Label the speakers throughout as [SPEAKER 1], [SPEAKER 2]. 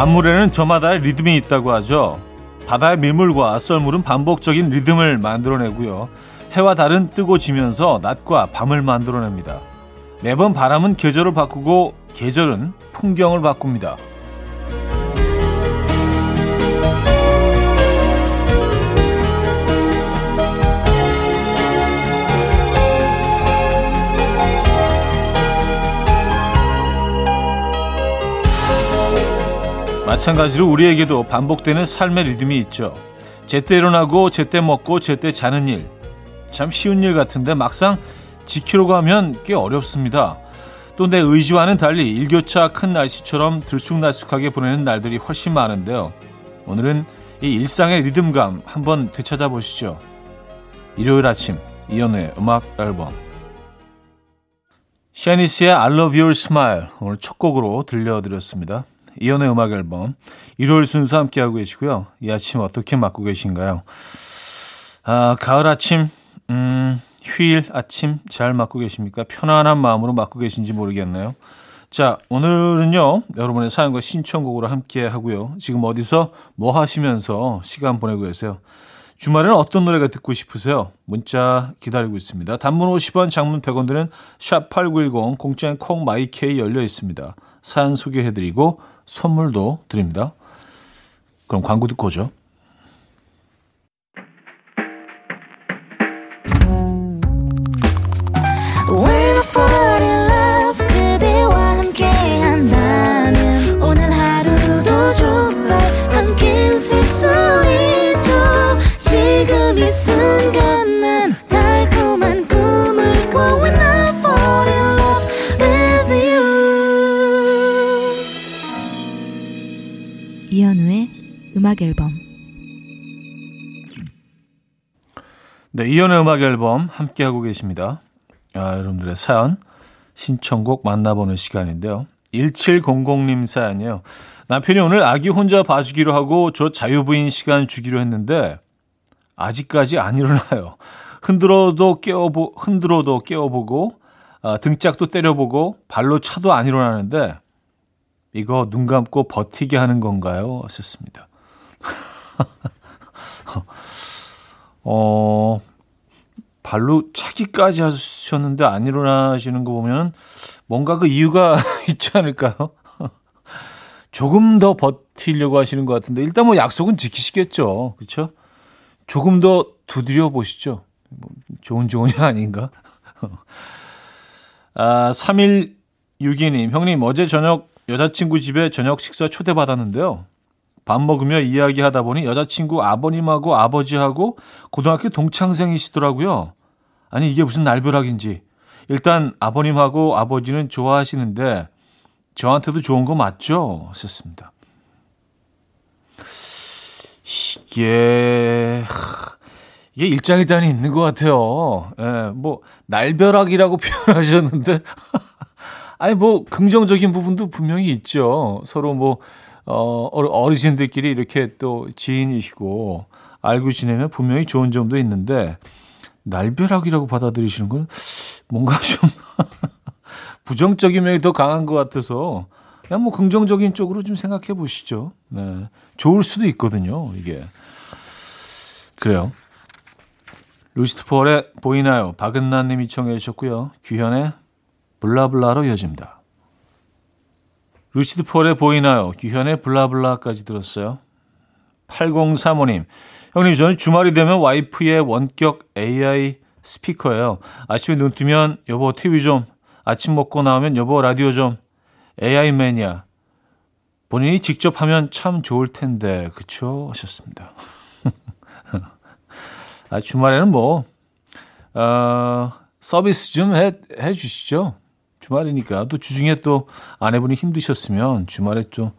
[SPEAKER 1] 만물에는 저마다의 리듬이 있다고 하죠. 바다의 밀물과 썰물은 반복적인 리듬을 만들어내고요. 해와 달은 뜨고 지면서 낮과 밤을 만들어냅니다. 매번 바람은 계절을 바꾸고 계절은 풍경을 바꿉니다. 마찬가지로 우리에게도 반복되는 삶의 리듬이 있죠. 제때 일어나고 제때 먹고 제때 자는 일. 참 쉬운 일 같은데 막상 지키려고 하면 꽤 어렵습니다. 또 내 의지와는 달리 일교차 큰 날씨처럼 들쑥날쑥하게 보내는 날들이 훨씬 많은데요. 오늘은 이 일상의 리듬감 한번 되찾아 보시죠. 일요일 아침 이연우의 음악 앨범 샤니스의 I Love Your Smile 오늘 첫 곡으로 들려드렸습니다. 이연의 음악 앨범 일요일 순서 함께하고 계시고요. 이 아침 어떻게 맞고 계신가요? 아, 가을 아침, 음, 휴일 아침 잘 맞고 계십니까? 편안한 마음으로 맞고 계신지 모르겠네요. 자, 오늘은요, 여러분의 사연과 신청곡으로 함께 하고요. 지금 어디서 뭐 하시면서 시간 보내고 계세요? 주말에는 어떤 노래가 듣고 싶으세요? 문자 기다리고 있습니다. 단문 50원, 장문 100원 드는 샵8910, 공짜인 콩 마이케이 열려 있습니다. 사연 소개해드리고 선물도 드립니다. 그럼 광고 듣고 오죠. 네, 이연의 음악 앨범 함께 하고 계십니다. 아, 여러분들의 사연 신청곡 만나보는 시간인데요. 1700님 사연이요. 남편이 오늘 아기 혼자 봐주기로 하고 저 자유부인 시간 주기로 했는데 아직까지 안 일어나요. 흔들어도 깨워보 흔들어도 깨워보고 아, 등짝도 때려보고 발로 차도 안 일어나는데 이거 눈 감고 버티게 하는 건가요? 하셨습니다. 어, 발로 차기까지 하셨는데 안 일어나시는 거 보면 뭔가 그 이유가 있지 않을까요? 조금 더 버티려고 하시는 것 같은데 일단 뭐 약속은 지키시겠죠. 그렇죠? 조금 더 두드려 보시죠. 뭐 좋은 조언이 아닌가? 아, 3162님, 형님, 어제 저녁 여자친구 집에 저녁 식사 초대받았는데요. 밥 먹으며 이야기하다 보니 여자친구 아버님하고 아버지하고 고등학교 동창생이시더라고요. 아니 이게 무슨 날벼락인지. 일단 아버님하고 아버지는 좋아하시는데 저한테도 좋은 거 맞죠? 하셨습니다. 이게 이게 일장일단이 있는 것 같아요. 예, 뭐 날벼락이라고 표현하셨는데 아니 뭐 긍정적인 부분도 분명히 있죠. 서로 뭐 어, 어르신들끼리 이렇게 또 지인이시고 알고 지내면 분명히 좋은 점도 있는데 날벼락이라고 받아들이시는 건 뭔가 좀 부정적인 면이 더 강한 것 같아서 그냥 뭐 긍정적인 쪽으로 좀 생각해 보시죠. 네. 좋을 수도 있거든요, 이게. 그래요. 루시트 폴의 보이나요? 박은나 님이 청해 주셨고요. 규현의 블라블라로 이어집니다. 루시드 폴의 보이나요? 규현의 블라블라까지 들었어요. 8035님, 형님, 저는 주말이 되면 와이프의 원격 AI 스피커예요. 아침에 눈 뜨면 여보 TV 좀, 아침 먹고 나오면 여보 라디오 좀, AI 매니아. 본인이 직접 하면 참 좋을 텐데, 그쵸? 하셨습니다. 아, 주말에는 뭐, 어, 서비스 좀 해, 해 주시죠. 주말이니까 또 주중에 또 아내분이 힘드셨으면 주말에 좀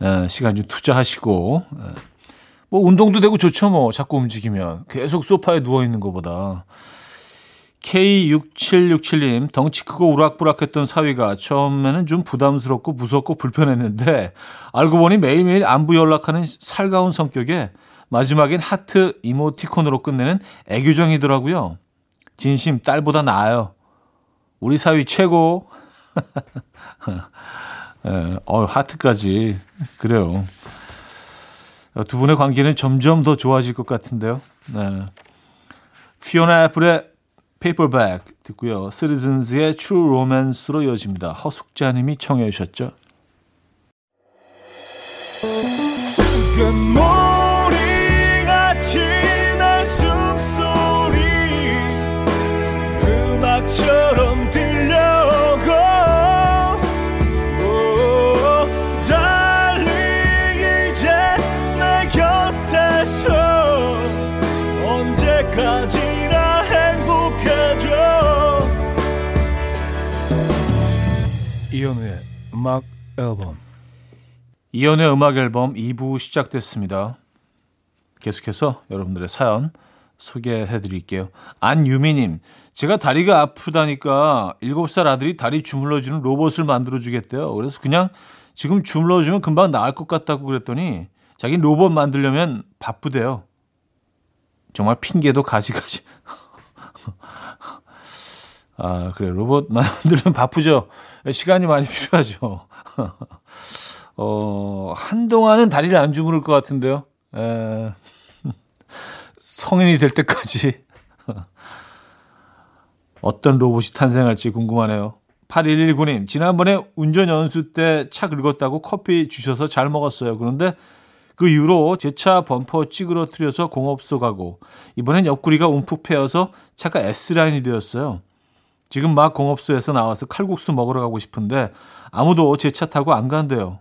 [SPEAKER 1] 에, 시간 좀 투자하시고 에, 뭐 운동도 되고 좋죠 뭐 자꾸 움직이면 계속 소파에 누워 있는 것보다 K6767님 덩치 크고 우락부락했던 사위가 처음에는 좀 부담스럽고 무섭고 불편했는데 알고 보니 매일매일 안부 연락하는 살가운 성격에 마지막엔 하트 이모티콘으로 끝내는 애교쟁이더라고요. 진심 딸보다 나아요. 우리 사위 최고. 예, 어, 하트까지. 그래요. 두 분의 관계는 점점 더 좋아질 것 같은데요. 네. 피오나 애플의 Paper Bag 듣고요. 시티즌스의 True Romance로 이어집니다. 허숙자님이 청해 주셨죠. 음악처럼 음악 앨범 이연의 음악 앨범 2부 시작됐습니다. 계속해서 여러분들의 사연 소개해 드릴게요. 안유미님, 제가 다리가 아프다니까 7살 아들이 다리 주물러주는 로봇을 만들어 주겠대요. 그래서 그냥 지금 주물러주면 금방 나을 것 같다고 그랬더니 자기 로봇 만들려면 바쁘대요. 정말 핑계도 가지가지. 아, 그래. 로봇 만들면 바쁘죠. 시간이 많이 필요하죠. 어, 한동안은 다리를 안 주무를 것 같은데요. 에, 성인이 될 때까지 어떤 로봇이 탄생할지 궁금하네요. 8119님, 지난번에 운전 연수 때 차 긁었다고 커피 주셔서 잘 먹었어요. 그런데 그 이후로 제 차 범퍼 찌그러뜨려서 공업소 가고, 이번엔 옆구리가 움푹 패여서 차가 S라인이 되었어요. 지금 막 공업소에서 나와서 칼국수 먹으러 가고 싶은데 아무도 제 차 타고 안 간대요.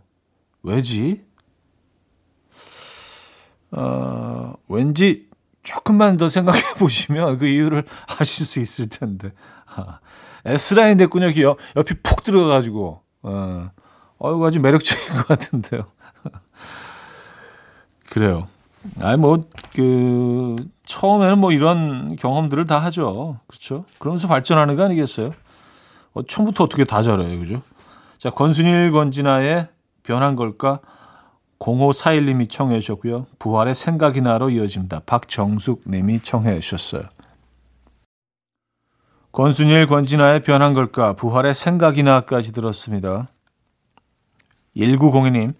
[SPEAKER 1] 왜지? 어, 왠지 조금만 더 생각해 보시면 그 이유를 아실 수 있을 텐데. 아, S라인 됐군요, 기요. 옆이 푹 들어가가지고. 어, 아주 매력적인 것 같은데요. 그래요. 아니, 뭐, 그, 처음에는 뭐 이런 경험들을 다 하죠. 그렇죠? 그러면서 발전하는 거 아니겠어요? 어, 처음부터 어떻게 다 잘해요, 그죠? 자, 권순일, 권진아의 변한 걸까? 0541님이 청해 주셨고요. 부활의 생각이 나로 이어집니다. 박정숙 님이 청해 주셨어요. 권순일, 권진아의 변한 걸까? 부활의 생각이 나까지 들었습니다. 1902님,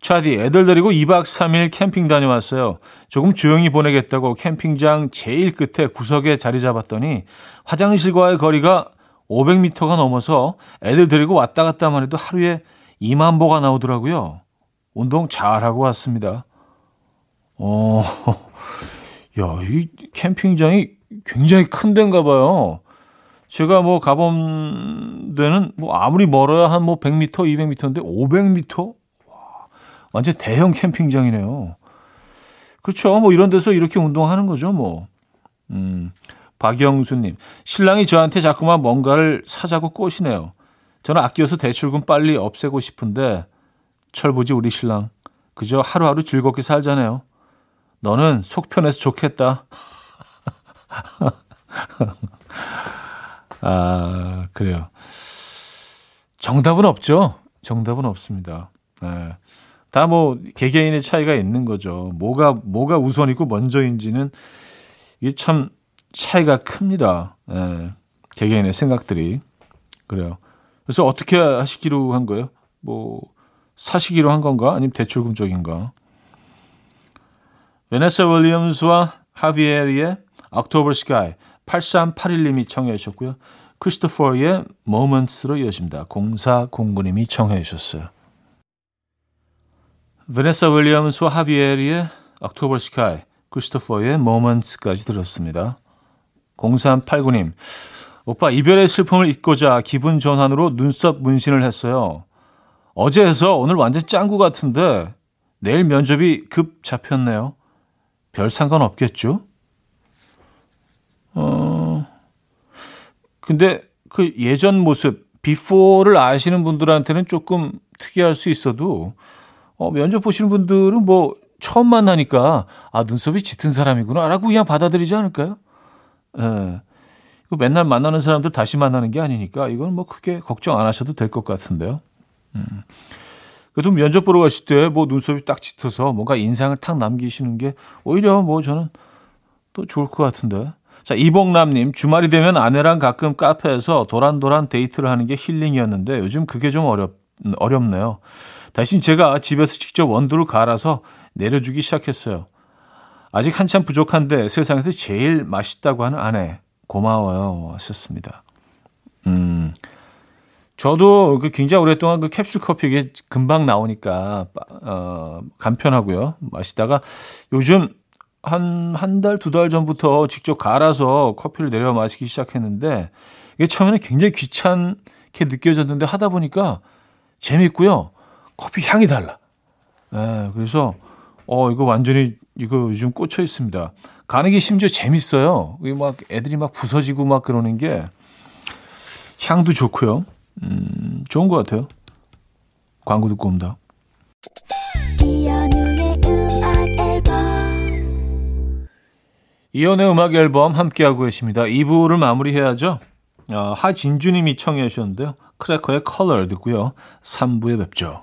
[SPEAKER 1] 차디 애들 데리고 2박 3일 캠핑 다녀왔어요. 조금 조용히 보내겠다고 캠핑장 제일 끝에 구석에 자리 잡았더니 화장실과의 거리가 500m가 넘어서 애들 데리고 왔다 갔다만 해도 하루에 2만 보가 나오더라고요. 운동 잘하고 왔습니다. 어, 야, 이 캠핑장이 굉장히 큰 데인가 봐요. 제가 뭐 가본 데는 뭐 아무리 멀어야 한 뭐 100m, 200m인데 500m? 와, 완전 대형 캠핑장이네요. 그렇죠. 뭐 이런 데서 이렇게 운동하는 거죠, 뭐. 음, 박영수님, 신랑이 저한테 자꾸만 뭔가를 사자고 꼬시네요. 저는 아껴서 대출금 빨리 없애고 싶은데 철부지 우리 신랑 그저 하루하루 즐겁게 살잖아요. 너는 속 편해서 좋겠다. 아 그래요. 정답은 없죠. 정답은 없습니다. 네. 다 뭐 개개인의 차이가 있는 거죠. 뭐가 뭐가 우선이고 먼저인지는 이게 참 차이가 큽니다. 네. 개개인의 생각들이 그래요. 그래서 어떻게 하시기로 한 거예요? 뭐 사시기로 한 건가? 아니면 대출금 쪽인가? 베네사 윌리엄스와 하비에리의 October Sky 8381님이 청해 주셨고요. 크리스토퍼의 Moments로 이어집니다. 0409님이 청해 주셨어요. 베네사 윌리엄스와 하비에리의 October Sky, 크리스토퍼의 Moments까지 들었습니다. 0389님, 오빠 이별의 슬픔을 잊고자 기분 전환으로 눈썹 문신을 했어요. 어제 해서 오늘 완전 짱구 같은데 내일 면접이 급 잡혔네요. 별 상관 없겠죠? 어, 근데 그 예전 모습, 비포를 아시는 분들한테는 조금 특이할 수 있어도, 어, 면접 보시는 분들은 뭐 처음 만나니까, 아, 눈썹이 짙은 사람이구나, 라고 그냥 받아들이지 않을까요? 예. 맨날 만나는 사람들 다시 만나는 게 아니니까 이건 뭐 크게 걱정 안 하셔도 될 것 같은데요. 음. 그래도 면접 보러 가실 때 뭐 눈썹이 딱 짙어서 뭔가 인상을 탁 남기시는 게 오히려 뭐 저는 또 좋을 것 같은데. 자, 이봉남님, 주말이 되면 아내랑 가끔 카페에서 도란도란 데이트를 하는 게 힐링이었는데 요즘 그게 좀 어렵, 어렵네요. 대신 제가 집에서 직접 원두를 갈아서 내려주기 시작했어요. 아직 한참 부족한데 세상에서 제일 맛있다고 하는 아내 고마워요 하셨습니다. 음, 저도 그 굉장히 오랫동안 그 캡슐 커피 이게 금방 나오니까 어, 간편하고요 맛있다가 요즘 한 한 달 두달 전부터 직접 갈아서 커피를 내려 마시기 시작했는데 이게 처음에는 굉장히 귀찮게 느껴졌는데 하다 보니까 재밌고요 커피 향이 달라. 네, 그래서 어 이거 완전히 이거 요즘 꽂혀 있습니다. 가는 게 심지어 재밌어요. 이게 막 애들이 막 부서지고 막 그러는 게 향도 좋고요. 음, 좋은 것 같아요. 광고 듣고 옵니다. 이연우의 음악 앨범 이연의 음악 앨범 함께하고 계십니다. 2부를 마무리해야죠. 어, 하진주님이 청해 주셨는데요. 크래커의 컬러 듣고요. 3부에 뵙죠.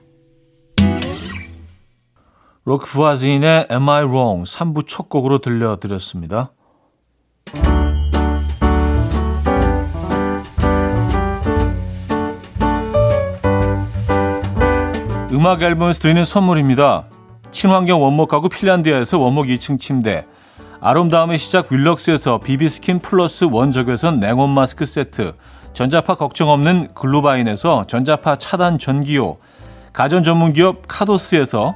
[SPEAKER 1] 로크 부아진의 Am I Wrong 3부 첫 곡으로 들려드렸습니다. 음악 앨범에서 드리는 선물입니다. 친환경 원목 가구 핀란디아에서 원목 2층 침대 아름다움의 시작 윌럭스에서 비비스킨 플러스 원적외선 냉온 마스크 세트 전자파 걱정 없는 글루바인에서 전자파 차단 전기요 가전 전문 기업 카도스에서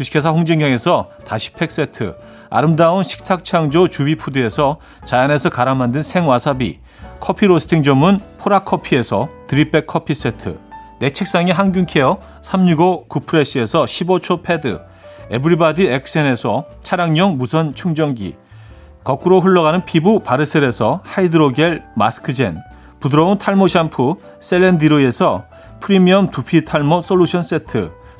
[SPEAKER 1] 주식회사 홍진경에서 다시팩 세트 아름다운 식탁 창조 주비푸드에서 자연에서 갈아 만든 생와사비 커피 로스팅 전문 포라커피에서 드립백 커피 세트 내 책상의 항균케어 365 구프레시에서 15초 패드 에브리바디 엑센에서 차량용 무선 충전기 거꾸로 흘러가는 피부 바르셀에서 하이드로겔 마스크젠 부드러운 탈모 샴푸 셀렌디로에서 프리미엄 두피 탈모 솔루션 세트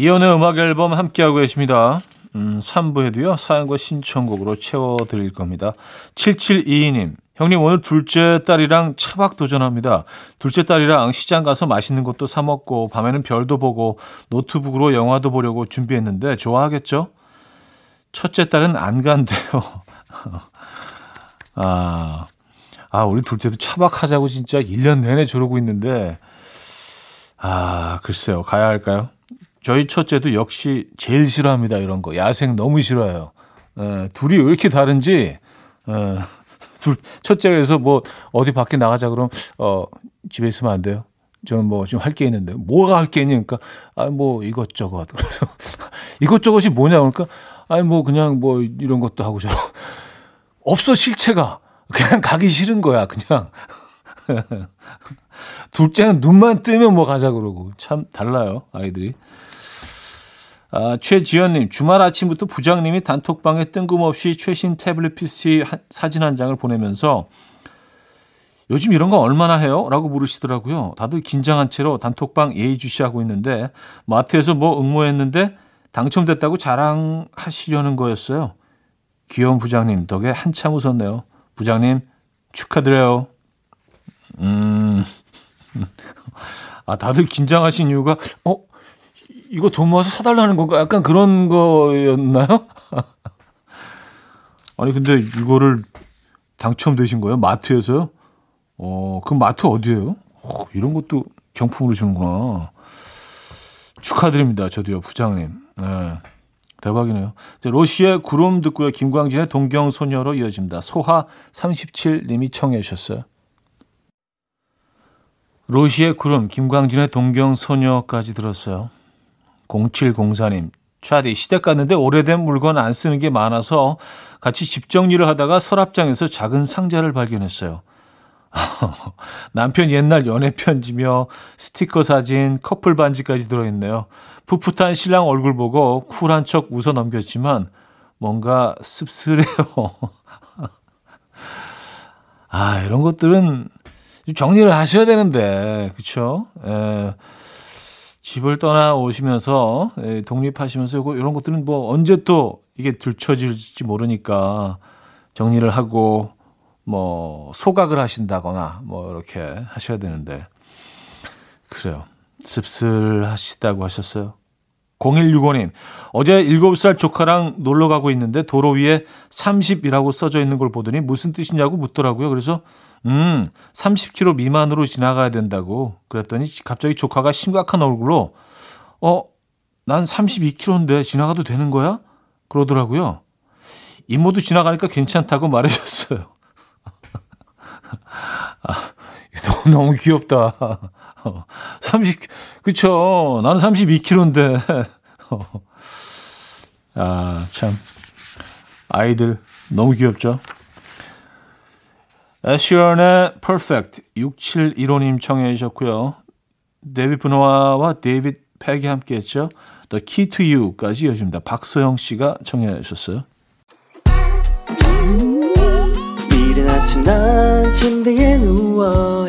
[SPEAKER 1] 이연의 음악 앨범 함께하고 계십니다. 음, 3부에도요, 사연과 신청곡으로 채워드릴 겁니다. 7722님, 형님 오늘 둘째 딸이랑 차박 도전합니다. 둘째 딸이랑 시장 가서 맛있는 것도 사 먹고 밤에는 별도 보고 노트북으로 영화도 보려고 준비했는데 좋아하겠죠? 첫째 딸은 안 간대요. 아, 아, 우리 둘째도 차박하자고 진짜 1년 내내 저러고 있는데, 아, 글쎄요. 가야 할까요? 저희 첫째도 역시 제일 싫어합니다. 이런 거. 야생 너무 싫어해요. 에, 둘이 왜 이렇게 다른지, 에, 둘, 첫째에서 뭐 어디 밖에 나가자 그럼, 어, 집에 있으면 안 돼요. 저는 뭐좀할게 있는데, 뭐가 할 게 있냐니까, 아, 뭐 이것저것. 그래서 이것저것이 뭐냐, 그러니까, 아니 뭐 그냥 뭐 이런 것도 하고 저런. 없어, 실체가. 그냥 가기 싫은 거야, 그냥. 둘째는 눈만 뜨면 뭐 가자 그러고. 참 달라요, 아이들이. 아, 최지연님, 주말 아침부터 부장님이 단톡방에 뜬금없이 최신 태블릿 PC 한, 사진 한 장을 보내면서 요즘 이런 거 얼마나 해요? 라고 물으시더라고요. 다들 긴장한 채로 단톡방 예의주시하고 있는데 마트에서 뭐 응모했는데 당첨됐다고 자랑하시려는 거였어요. 귀여운 부장님 덕에 한참 웃었네요. 부장님 축하드려요. 음, 아 다들 긴장하신 이유가 어 이거 돈 모아서 사달라는 건가? 약간 그런 거였나요? 아니 근데 이거를 당첨되신 거예요? 마트에서요? 어, 그 마트 어디예요? 어, 이런 것도 경품으로 주는구나. 축하드립니다. 저도요, 부장님. 네. 대박이네요. 로시의 구름 듣고요. 김광진의 동경소녀로 이어집니다. 소하 37님이 청해 주셨어요. 로시의 구름, 김광진의 동경소녀까지 들었어요. 0704님, 차디 시댁 갔는데 오래된 물건 안 쓰는 게 많아서 같이 집 정리를 하다가 서랍장에서 작은 상자를 발견했어요. 남편 옛날 연애 편지며 스티커 사진, 커플 반지까지 들어있네요. 풋풋한 신랑 얼굴 보고 쿨한 척 웃어 넘겼지만 뭔가 씁쓸해요. 아, 이런 것들은 정리를 하셔야 되는데, 그쵸? 에, 집을 떠나 오시면서, 에, 독립하시면서 이런 것들은 뭐 언제 또 이게 들춰질지 모르니까 정리를 하고 뭐 소각을 하신다거나 뭐 이렇게 하셔야 되는데 그래요. 씁쓸하시다고 하셨어요. 0165님, 어제 7살 조카랑 놀러 가고 있는데 도로 위에 30이라고 써져 있는 걸 보더니 무슨 뜻이냐고 묻더라고요. 그래서, 음, 30km 미만으로 지나가야 된다고 그랬더니 갑자기 조카가 심각한 얼굴로, 어, 난 32km인데 지나가도 되는 거야? 그러더라고요. 이모도 지나가니까 괜찮다고 말해줬어요. 아, 너무, 너무 귀엽다. 30, 그쵸. 나는 32kg인데. 아, 참. 아이들 너무 귀엽죠. 애쉬언의 Perfect 6715님 청해 주셨고요. 데이빗 베노아와 데이빗 팩이 함께 했죠. The Key to You까지 이어집니다. 박소영 씨가 청해 주셨어요. 이른 아침 난 침대에 누워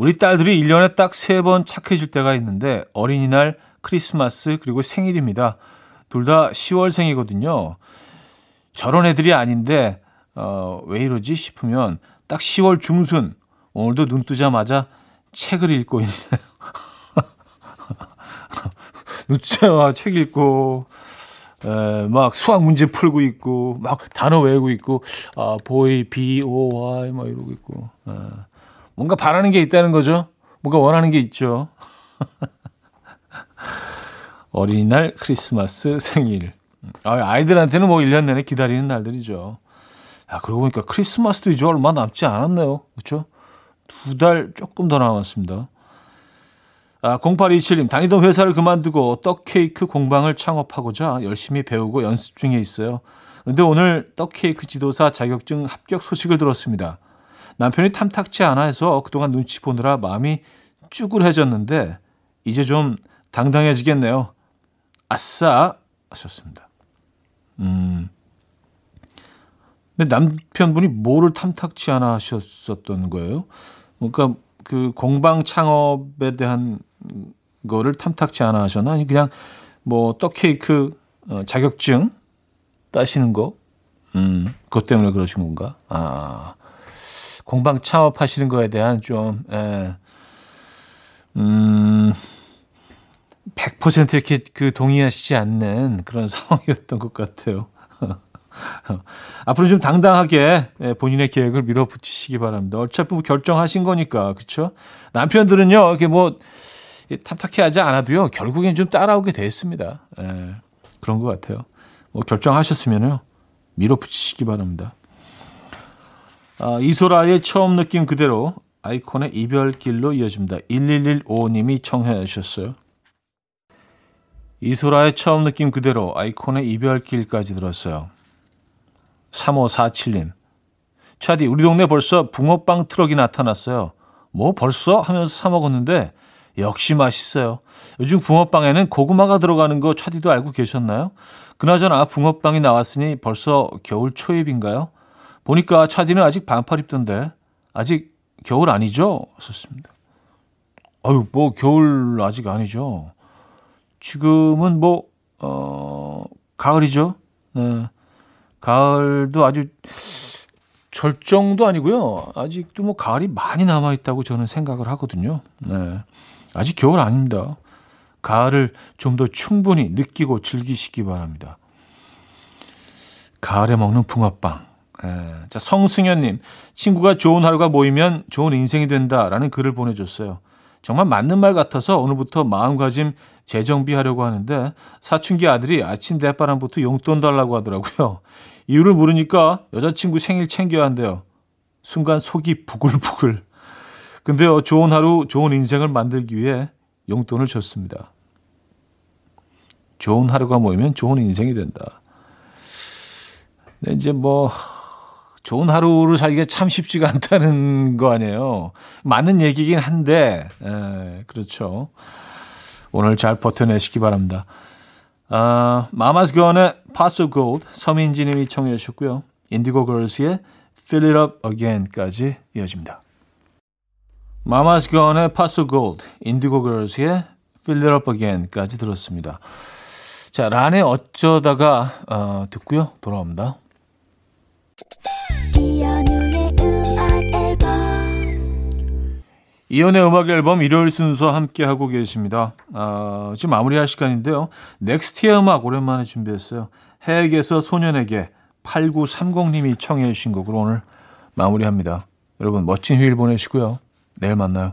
[SPEAKER 1] 우리 딸들이 1년에 딱 세 번 착해질 때가 있는데 어린이날, 크리스마스, 그리고 생일입니다. 둘 다 10월생이거든요. 저런 애들이 아닌데 어, 왜 이러지 싶으면 딱 10월 중순 오늘도 눈 뜨자마자 책을 읽고 있네요. 눈 뜨자마자 책 읽고 에, 막 수학 문제 풀고 있고 막 단어 외우고 있고 아 보이 B O Y 막 이러고 있고 에, 뭔가 바라는 게 있다는 거죠. 뭔가 원하는 게 있죠. 어린이날, 크리스마스, 생일. 아, 아이들한테는 뭐 1년 내내 기다리는 날들이죠. 아, 그러고 보니까 크리스마스도 이제 얼마 남지 않았네요. 그렇죠? 두 달 조금 더 남았습니다. 아, 0827님, 다니던 회사를 그만두고 떡 케이크 공방을 창업하고자 열심히 배우고 연습 중에 있어요. 그런데 오늘 떡 케이크 지도사 자격증 합격 소식을 들었습니다. 남편이 탐탁치 않아 해서 그동안 눈치 보느라 마음이 쭈글해졌는데 이제 좀 당당해지겠네요. 아싸 하셨습니다. 음. 근데 남편분이 뭐를 탐탁치 않아 하셨었던 거예요? 그러니까 그 공방 창업에 대한 거를 탐탁치 않아 하셨나? 아니 그냥 뭐 떡케이크 어, 자격증 따시는 거, 음, 그것 때문에 그러신 건가? 아, 공방 창업하시는 거에 대한 좀, 에, 예, 음, 100% 이렇게 그 동의하시지 않는 그런 상황이었던 것 같아요. 앞으로 좀 당당하게 예, 본인의 계획을 밀어붙이시기 바랍니다. 어차피 뭐 결정하신 거니까, 그렇죠? 남편들은요, 이렇게 뭐 탑탁해 하지 않아도요, 결국엔 좀 따라오게 됐습니다. 예, 그런 것 같아요. 뭐 결정하셨으면요. 밀어붙이시기 바랍니다. 아, 이소라의 처음 느낌 그대로 아이콘의 이별길로 이어집니다. 1115님이 청해 주셨어요. 이소라의 처음 느낌 그대로 아이콘의 이별길까지 들었어요. 3547님. 차디, 우리 동네 벌써 붕어빵 트럭이 나타났어요. 뭐 벌써 하면서 사 먹었는데 역시 맛있어요. 요즘 붕어빵에는 고구마가 들어가는 거 차디도 알고 계셨나요? 그나저나 붕어빵이 나왔으니 벌써 겨울 초입인가요? 보니까 차디는 아직 반팔 입던데 아직 겨울 아니죠? 썼습니다. 아유, 뭐 겨울 아직 아니죠. 지금은 뭐 어, 가을이죠. 네. 가을도 아주 절정도 아니고요. 아직도 뭐 가을이 많이 남아 있다고 저는 생각을 하거든요. 네. 아직 겨울 아닙니다. 가을을 좀 더 충분히 느끼고 즐기시기 바랍니다. 가을에 먹는 붕어빵. 예. 자, 성승현님, 친구가 좋은 하루가 모이면 좋은 인생이 된다라는 글을 보내줬어요. 정말 맞는 말 같아서 오늘부터 마음가짐 재정비하려고 하는데 사춘기 아들이 아침 대바람부터 용돈 달라고 하더라고요. 이유를 물으니까 여자친구 생일 챙겨야 한대요. 순간 속이 부글부글. 근데요, 좋은 하루, 좋은 인생을 만들기 위해 용돈을 줬습니다. 좋은 하루가 모이면 좋은 인생이 된다. 네, 이제 뭐, 좋은 하루를 살기가 참 쉽지가 않다는 거 아니에요. 맞는 얘기긴 한데, 에, 그렇죠. 오늘 잘 버텨내시기 바랍니다. 아, 마마스 건의 Parts of Gold, 서민지 님이 청해 주셨고요. 인디고 걸스의 Fill It Up Again까지 이어집니다. 마마스 건의 Parts of Gold, 인디고 걸스의 Fill It Up Again까지 들었습니다. 자, 란의 어쩌다가 어, 듣고요. 돌아옵니다. 이연의 음악 앨범 일요일 순서 함께 하고 계십니다. 아, 지금 마무리할 시간인데요. 넥스트의 음악 오랜만에 준비했어요. 해에게서 소년에게 8930님이 청해 주신 곡으로 오늘 마무리합니다. 여러분 멋진 휴일 보내시고요. 내일 만나요.